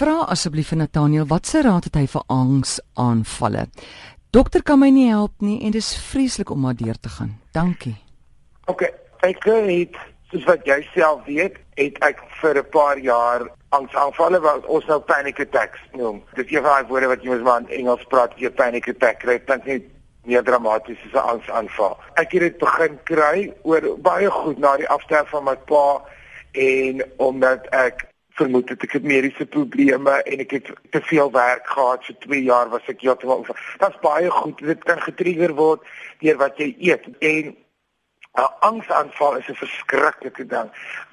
Vra asseblief vir Nathaniel watse raad het hy vir angsaanvalle? Dokter kan my nie help nie en dis vreeslik om maar deur te gaan. Dankie. OK, ek het soos wat jy self weet, het ek vir 'n paar jaar angsaanvalle wat ons nou panic attacks noem. Dis een van die woorde wat jy mos maar in Engels praat, jy panic attack kry. Dit klink nie meer dramaties as 'n angsaanval. Ek het dit begin kry oor baie goed na die afsterf van my pa en omdat ek vermoed het ek het mediese probleme en ek het te veel werk gehad. Vir 2 jaar was ek heeltemal Dit's baie goed. Dit kan getrigger word deur wat jy eet. En 'n angsaanval is 'n verskriklike ding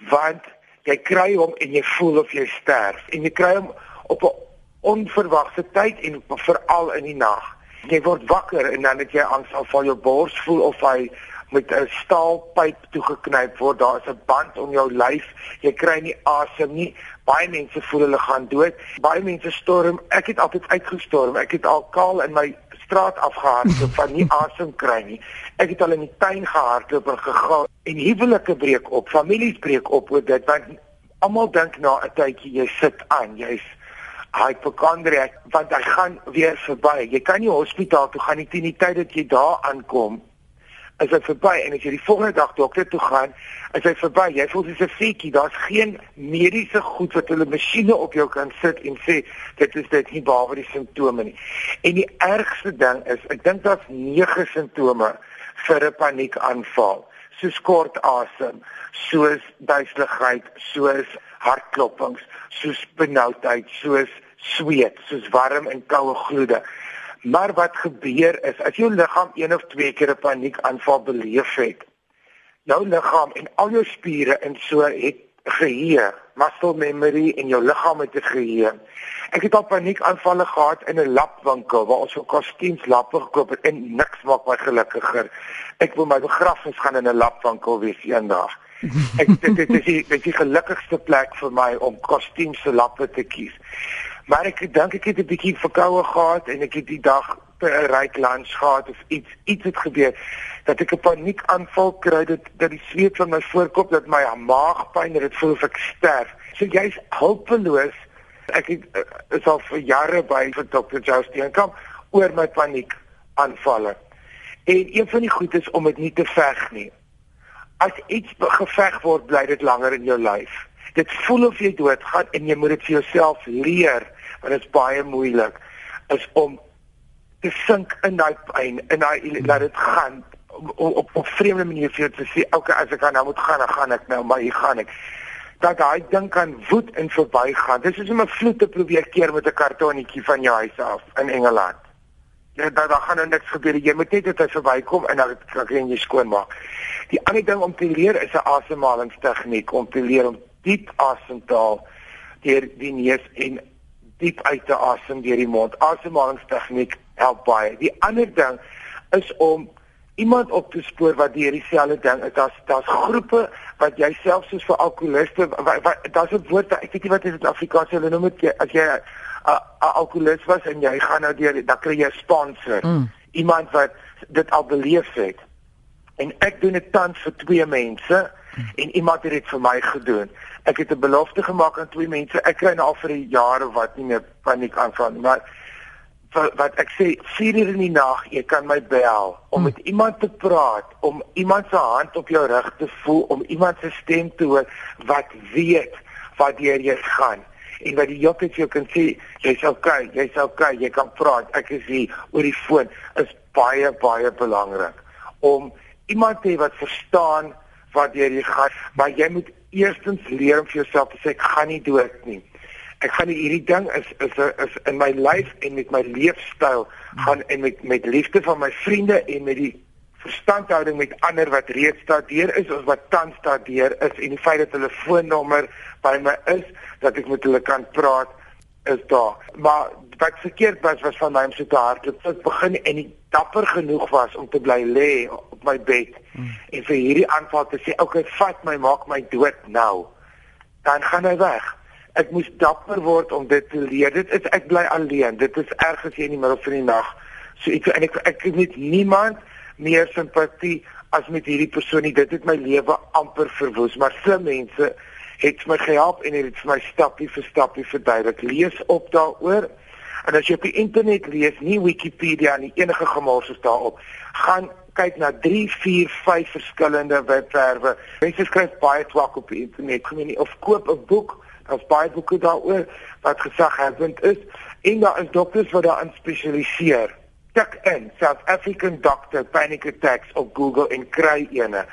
want jy kry hom en jy voel of jy sterf. En jy kry hom op 'n onverwagte tyd en veral in die nag. Jy word wakker en dan het jy angsaanval. Jou bors voel of hy met 'n staalpyp toegeknyp word. Daar is 'n band om jou lyf. Jy kry nie asem nie. Baie mense voel hulle gaan dood. Baie mense storm. Ek het altyd uitgestorm. Ek het al kaal in my straat afgehardloop van nie asem kry nie. Ek het al in die tuin gehardloop en gegaan en huwelike breek op, families breek op oor dit want almal dink na 'n tydjie jy sit aan, jy's hypochondriac want hy gaan weer verby. Jy kan nie hospitaal toe gaan nie teen die tyd dat jy daar aankom is dit verby en as jy die volgende dag dokter toe gaan, is dit verby. Jy voel soos 'n feetjie. Daar's geen mediese goed wat hulle masjiene op jou kan sit en sê dit is dit nie behalwe die simptome nie. En die ergste ding is, ek dink daar's 9 simptome vir 'n paniekaanval. Soos kort asem, soos duiseligheid, soos hartklopings, soos benoudheid, soos sweet, soos warm en koue gloede. Maar wat gebeur is as jou liggaam een of twee keer 'n paniekaanval beleef het, jou liggaam en al jou spiere in so het geheue, muscle memory en jou liggaam het geheue. Ek het al paniekaanvalle gehad in 'n lapwinkel waar ons vir kostuums lappe gekoop het en niks maak my gelukkiger. Ek wil my begrafnis gaan in 'n lapwinkel wees eendag. Ek dit, dit is die, dit is die gelukkigste plek vir my om kostuums se lappe te kies. Maar ek dink ek het 'n bietjie verkoue gehad en ek het die dag 'n ryk lunch gehad of iets iets het gebeur dat ek 'n paniekaanval kry dat dat die sweet van my voorkop dat my maagpyn dat dit voel of ek sterf. So jy's hulpeloos. Ek het uh, is al vir jare by vir Dr. Justin kom oor my paniekaanvalle. En een van die goed is om dit nie te veg nie. As iets geveg word, bly dit langer in jou lyf. Dit voel of jy doodgaan en jy moet dit vir jouself leer want dit is baie moeilik is om te sink in daai pyn in daai laat dit gaan op op, op vreemde manier vir jou te sê okay as ek nou moet gaan dan gaan ek nou maar hier gaan ek. Dat daai ding kan woed en verbygaan. Dis is om 'n vloed te probeer keer met 'n kartonnetjie van jou huis af in Engeland. Ja dat daar gaan nou niks gebeur jy moet net dit verbykom en dan kan jy skoon maak die ander ding om te leer is 'n asemhalingstegniek om te leer om diep asem te haal deur die neus en diep uit te asem deur die mond. Asemhalingstegniek help baie. Die ander ding is om iemand op te spoor wat deur dieselfde ding is. Daar's daar's groepe wat jy self soos vir alkoholiste daar's 'n woord ek weet nie wat dit in Afrikaans hulle noem dit as jy 'n alkoholist was en jy gaan nou deur dan kry jy 'n sponsor. Mm. Iemand wat dit al beleef het. En ek doen dit tans vir twee mense en iemand het dit vir my gedoen. Ek het 'n belofte gemaak aan twee mense. Ek kry nou al vir jare wat nie meer paniek aanval nie, maar wat ek sê 4 uur in die nag, jy kan my bel om met iemand te praat, om iemand se hand op jou rug te voel, om iemand se stem te hoor wat weet wat jy gaan en wat die jok het jy kan sê jy's okay, jy's okay, jy kan praat. Ek is hier oor die foon is baie baie belangrik om iemand te hê wat verstaan wat jy gaan, maar jy moet eerstens leer om vir jouself te sê ek gaan nie dood nie. Ek gaan nie hierdie ding is is is in my lyf en met my leefstyl gaan en met met liefde van my vriende en met die verstandhouding met ander wat reeds daardeur is of wat tans daardeur is en die feit dat hulle foonnommer by my is dat ek met hulle kan praat is daar. Maar wat verkeerd was was van my om so te hardloop. Ek begin en ek dapper genoeg was om te bly lê op my bed hmm. en vir hierdie aanval te sê, "Oké, okay, vat my, maak my dood nou." Dan gaan hy weg. Ek moes dapper word om dit te leer. Dit is ek bly alleen. Dit is erg as jy in die middel van die nag so ek en ek ek het met niemand meer simpatie as met hierdie persoon nie. Dit het my lewe amper verwoes, maar slim mense het my gehelp en het vir my stappie vir stappie verduidelik. Lees op daaroor. En as jy op die internet lees, nie Wikipedia nie, enige gemors is daarop. Gaan kyk na 3, 4, 5 verskillende webwerwe. Mense skryf baie twak op die internet. Kom nie of koop 'n boek, daar's baie boeke daaroor wat gesaghebend is en daar is dokters wat daarin spesialiseer. Tik in South African Doctor Panic Attacks op Google en kry ene.